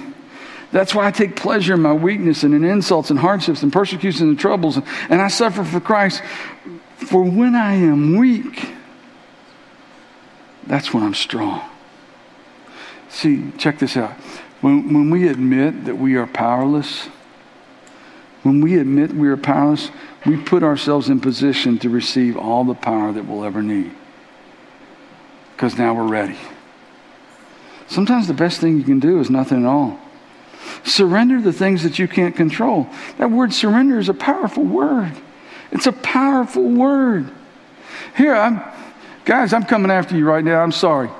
That's why I take pleasure in my weakness and in insults and hardships and persecutions and troubles, and I suffer for Christ. For when I am weak, that's when I'm strong. See, check this out. When, when we admit that we are powerless, when we admit we are powerless, we put ourselves in position to receive all the power that we'll ever need. Because now we're ready. Sometimes the best thing you can do is nothing at all. Surrender the things that you can't control. That word surrender is a powerful word. It's a powerful word. Here, I'm, guys, I'm coming after you right now. I'm sorry.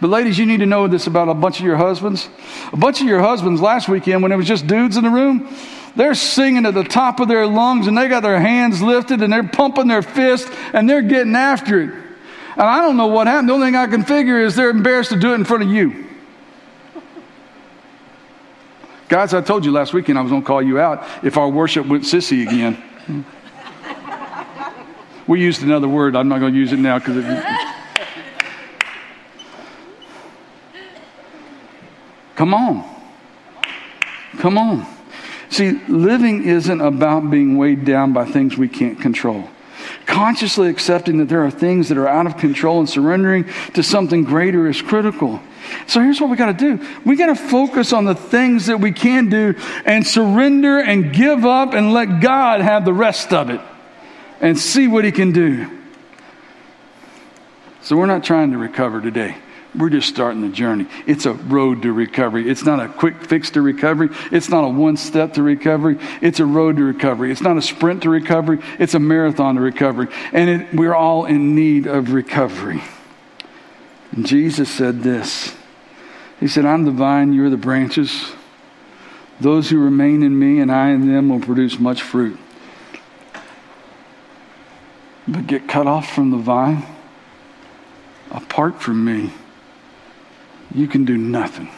But ladies, you need to know this about a bunch of your husbands. A bunch of your husbands last weekend, when it was just dudes in the room, they're singing at the top of their lungs and they got their hands lifted and they're pumping their fist and they're getting after it. And I don't know what happened. The only thing I can figure is they're embarrassed to do it in front of you. Guys, I told you last weekend I was going to call you out if our worship went sissy again. we used another word. I'm not going to use it now because it. Come on. Come on. See, living isn't about being weighed down by things we can't control. Consciously accepting that there are things that are out of control and surrendering to something greater is critical. So here's what we got to do we got to focus on the things that we can do and surrender and give up and let God have the rest of it and see what He can do. So we're not trying to recover today. We're just starting the journey. It's a road to recovery. It's not a quick fix to recovery. It's not a one step to recovery. It's a road to recovery. It's not a sprint to recovery. It's a marathon to recovery. And it, we're all in need of recovery. And Jesus said this He said, I'm the vine, you're the branches. Those who remain in me and I in them will produce much fruit. But get cut off from the vine, apart from me you can do nothing.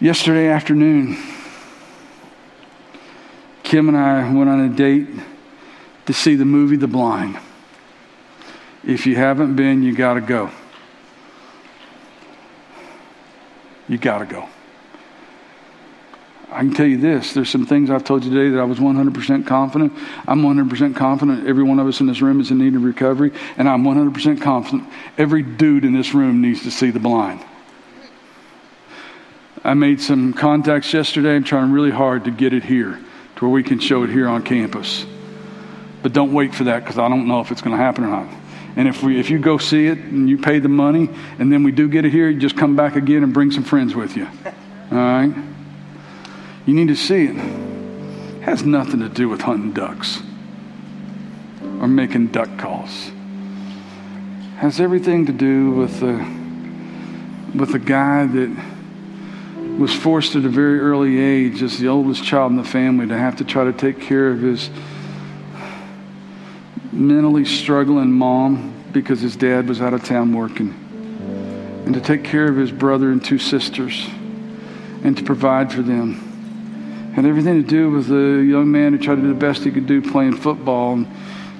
Yesterday afternoon, Kim and I went on a date to see the movie The Blind. If you haven't been, you got to go. You got to go. I can tell you this there's some things I've told you today that I was 100% confident. I'm 100% confident every one of us in this room is in need of recovery, and I'm 100% confident every dude in this room needs to see the blind. I made some contacts yesterday. I'm trying really hard to get it here to where we can show it here on campus. But don't wait for that because I don't know if it's going to happen or not. And if, we, if you go see it and you pay the money and then we do get it here, you just come back again and bring some friends with you. All right? You need to see it. it. has nothing to do with hunting ducks or making duck calls. It has everything to do with the with a guy that was forced at a very early age as the oldest child in the family to have to try to take care of his mentally struggling mom because his dad was out of town working and to take care of his brother and two sisters and to provide for them had everything to do with a young man who tried to do the best he could do playing football and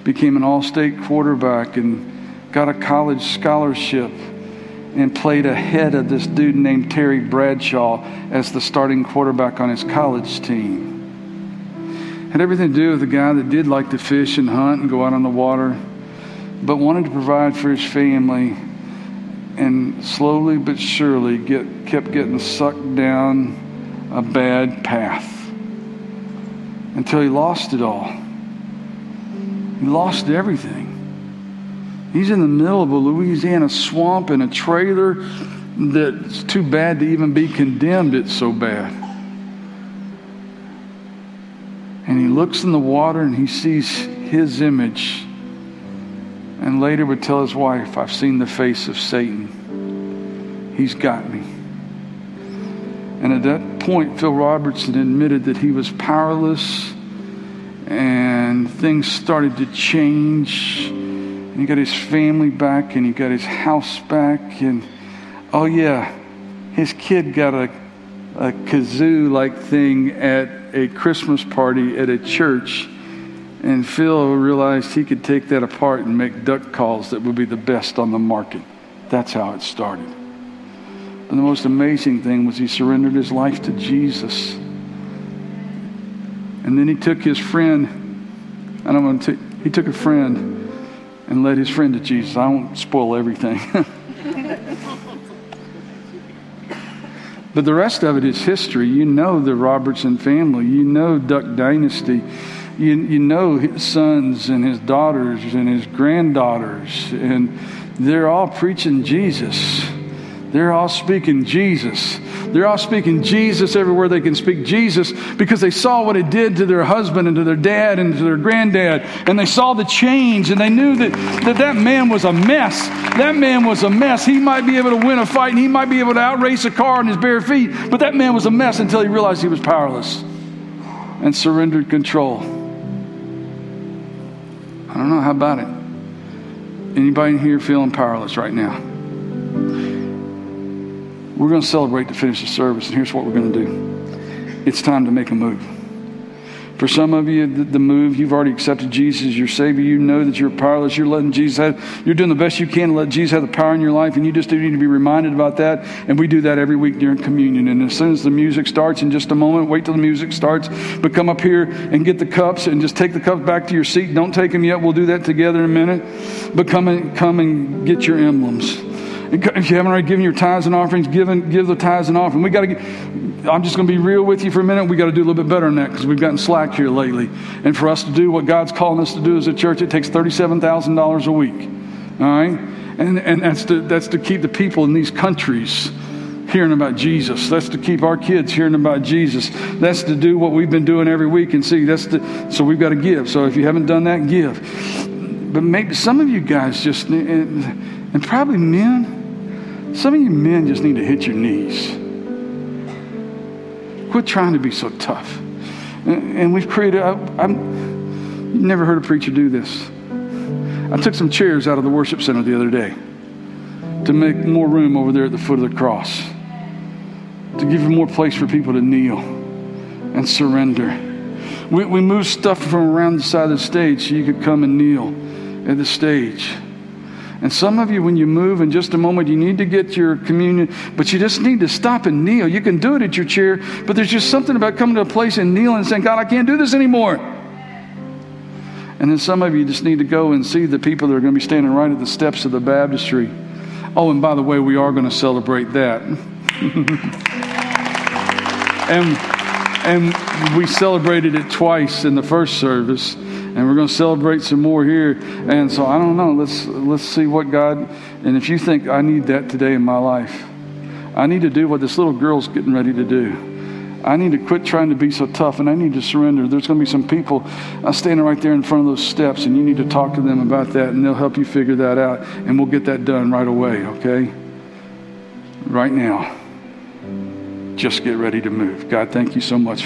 became an all state quarterback and got a college scholarship and played ahead of this dude named Terry Bradshaw as the starting quarterback on his college team. Had everything to do with a guy that did like to fish and hunt and go out on the water, but wanted to provide for his family and slowly but surely get, kept getting sucked down a bad path until he lost it all. He lost everything. He's in the middle of a Louisiana swamp in a trailer that's too bad to even be condemned, it's so bad. And he looks in the water and he sees his image. And later would tell his wife, I've seen the face of Satan. He's got me. And at that point, Phil Robertson admitted that he was powerless and things started to change. And he got his family back and he got his house back. And oh, yeah, his kid got a, a kazoo like thing at a Christmas party at a church. And Phil realized he could take that apart and make duck calls that would be the best on the market. That's how it started. And the most amazing thing was he surrendered his life to Jesus. And then he took his friend, I don't want to he took a friend and led his friend to Jesus. I won't spoil everything. but the rest of it is history. You know the Robertson family. You know Duck Dynasty. You, you know his sons and his daughters and his granddaughters. And they're all preaching Jesus. They're all speaking Jesus. They're all speaking Jesus everywhere they can speak Jesus because they saw what it did to their husband and to their dad and to their granddad. And they saw the change and they knew that that, that man was a mess. That man was a mess. He might be able to win a fight and he might be able to outrace a car on his bare feet, but that man was a mess until he realized he was powerless and surrendered control. I don't know. How about it? Anybody here feeling powerless right now? We're going to celebrate to finish the service, and here's what we're going to do it's time to make a move. For some of you, the, move, you've already accepted Jesus as your Savior. You know that you're powerless. You're letting Jesus have, you're doing the best you can to let Jesus have the power in your life, and you just do need to be reminded about that. And we do that every week during communion. And as soon as the music starts, in just a moment, wait till the music starts, but come up here and get the cups and just take the cups back to your seat. Don't take them yet. We'll do that together in a minute. But come and, come and get your emblems. If you haven't already given your tithes and offerings, give, and, give the tithes and offering. We got to I'm just going to be real with you for a minute. We got to do a little bit better than that because we've gotten slack here lately. And for us to do what God's calling us to do as a church, it takes $37,000 a week. All right? And, and that's, to, that's to keep the people in these countries hearing about Jesus. That's to keep our kids hearing about Jesus. That's to do what we've been doing every week and see. That's the, so we've got to give. So if you haven't done that, give. But maybe some of you guys just, and, and probably men, some of you men just need to hit your knees. Quit trying to be so tough. And we've created, I'm, you've never heard a preacher do this. I took some chairs out of the worship center the other day to make more room over there at the foot of the cross, to give you more place for people to kneel and surrender. We, we moved stuff from around the side of the stage so you could come and kneel at the stage. And some of you, when you move in just a moment, you need to get your communion, but you just need to stop and kneel. You can do it at your chair, but there's just something about coming to a place and kneeling and saying, God, I can't do this anymore. And then some of you just need to go and see the people that are going to be standing right at the steps of the baptistry. Oh, and by the way, we are going to celebrate that. and, and we celebrated it twice in the first service and we're going to celebrate some more here. And so I don't know. Let's let's see what God. And if you think I need that today in my life, I need to do what this little girl's getting ready to do. I need to quit trying to be so tough, and I need to surrender. There's going to be some people uh, standing right there in front of those steps, and you need to talk to them about that, and they'll help you figure that out, and we'll get that done right away. Okay? Right now. Just get ready to move. God, thank you so much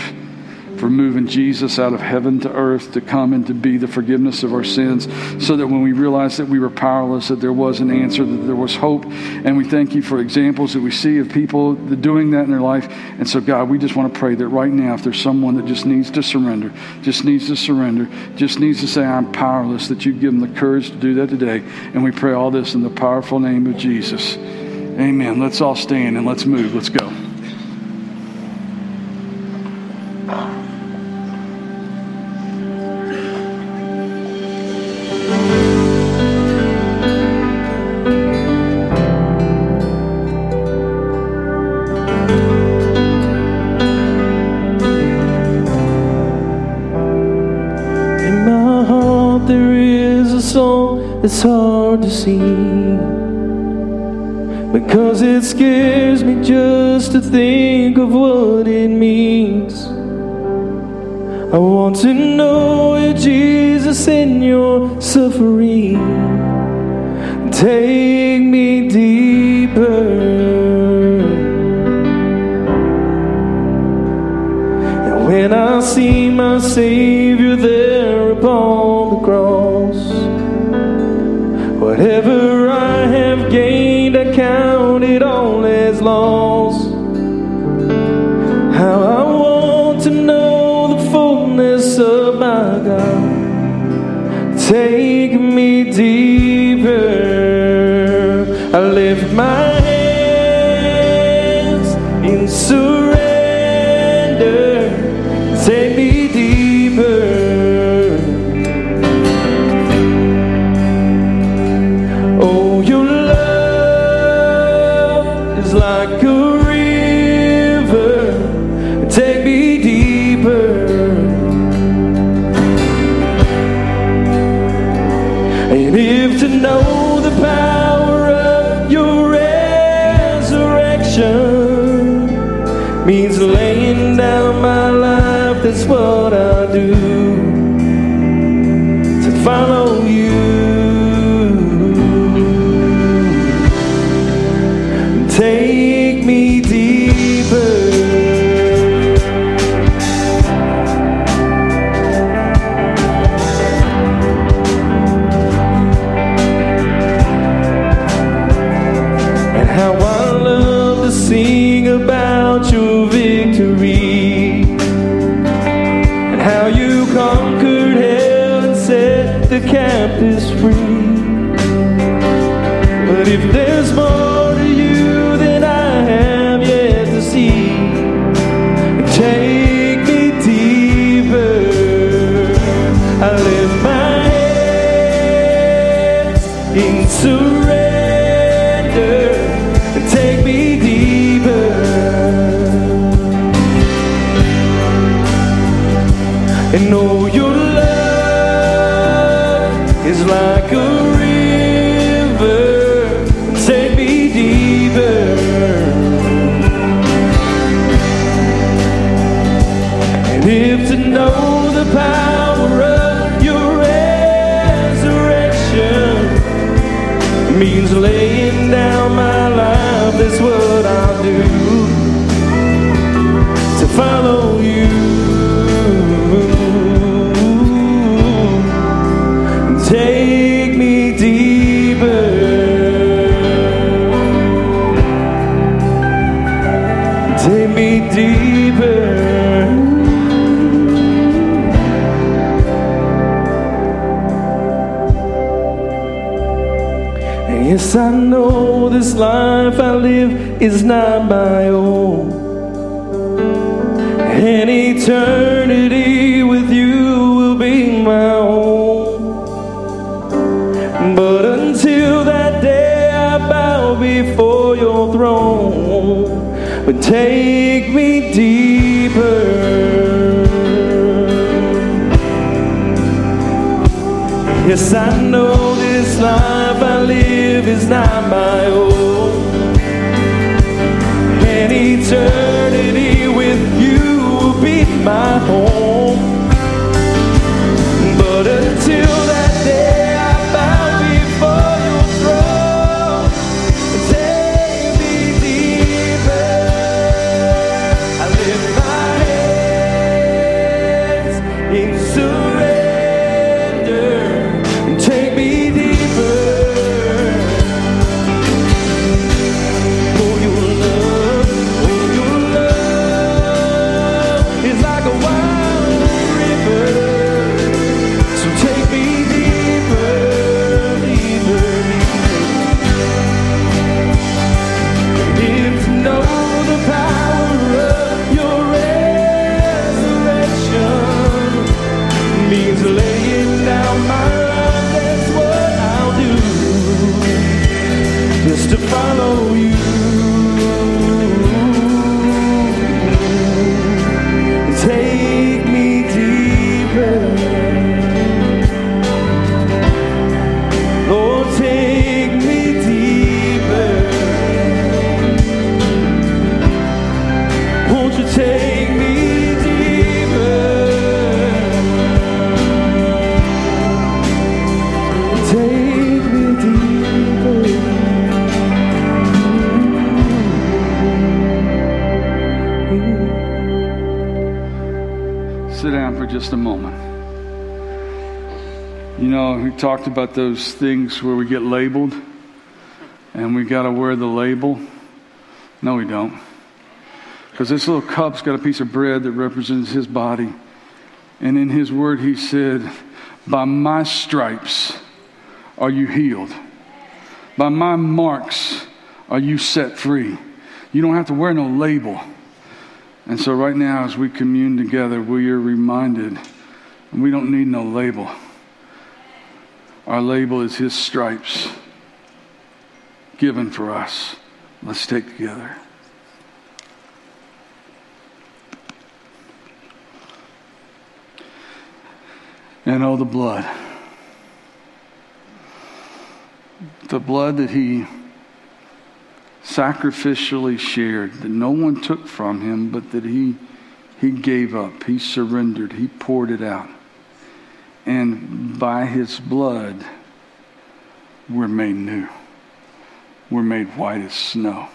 for moving Jesus out of heaven to earth to come and to be the forgiveness of our sins, so that when we realized that we were powerless, that there was an answer, that there was hope. And we thank you for examples that we see of people doing that in their life. And so, God, we just want to pray that right now, if there's someone that just needs to surrender, just needs to surrender, just needs to say, I'm powerless, that you give them the courage to do that today. And we pray all this in the powerful name of Jesus. Amen. Let's all stand and let's move. Let's go. it's hard to see because it scares me just to think of what it means. I want to know you, Jesus, in your suffering. Take me deeper. And when I see my Savior. Laws. How I want to know the fullness of my God. Take me deep. Yes, I know this life I live is not my own. And eternity with you will be my own. But until that day, I bow before your throne. But take me deeper. Yes, I know this life I live live is not my own. And eternity with you will be my home. Just a moment. You know, we talked about those things where we get labeled and we got to wear the label. No, we don't. Because this little cup's got a piece of bread that represents his body. And in his word, he said, By my stripes are you healed. By my marks are you set free. You don't have to wear no label. And so, right now, as we commune together, we are reminded we don't need no label. Our label is His stripes given for us. Let's take together. And oh, the blood. The blood that He sacrificially shared, that no one took from Him, but that He, he gave up, He surrendered, He poured it out. And by His blood, we're made new. We're made white as snow.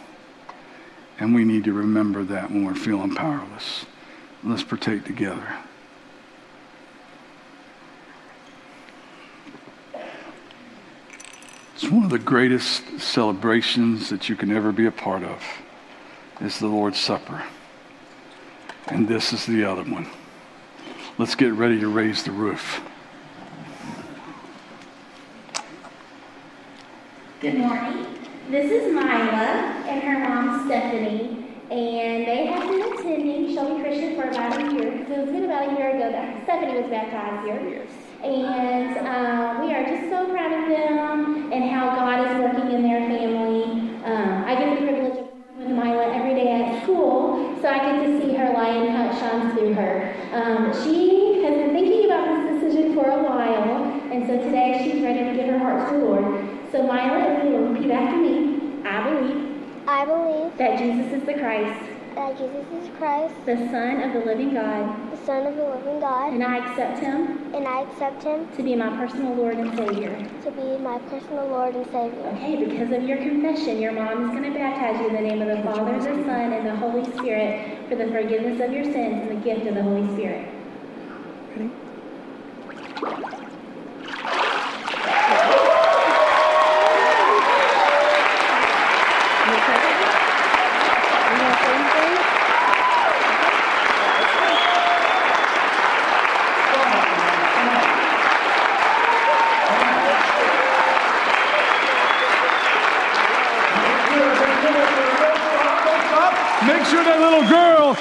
And we need to remember that when we're feeling powerless. Let's partake together. It's one of the greatest celebrations that you can ever be a part of. It's the Lord's Supper. And this is the other one. Let's get ready to raise the roof. Good morning. This is Mila and her mom Stephanie, and they have been attending Shelby Christian for about a year. So it's been about a year ago that Stephanie was baptized here. And uh, we are just so proud of them and how God is working in their family. Um, I get the privilege of working with Mila every day at school, so I get to see her light and how it shines through her. Um, she has been thinking about this decision for a while, and so today she's ready to give her heart to the Lord. So Mila, if you will repeat after me, I believe I believe that Jesus is the Christ, that Jesus is Christ, the Son of the living God, Son of the living God, and I accept him and I accept him to be my personal Lord and Savior. to be my personal Lord and Savior. Okay, because of your confession, your mom is going to baptize you in the name of the Father, the Son, and the Holy Spirit for the forgiveness of your sins and the gift of the Holy Spirit. Make sure that little girl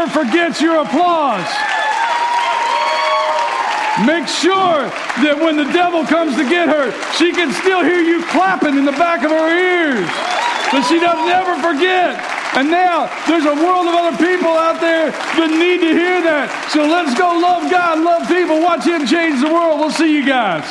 never forgets your applause. Make sure that when the devil comes to get her, she can still hear you clapping in the back of her ears. But she doesn't ever forget. And now there's a world of other people out there that need to hear that. So let's go love God, love people, watch Him change the world. We'll see you guys.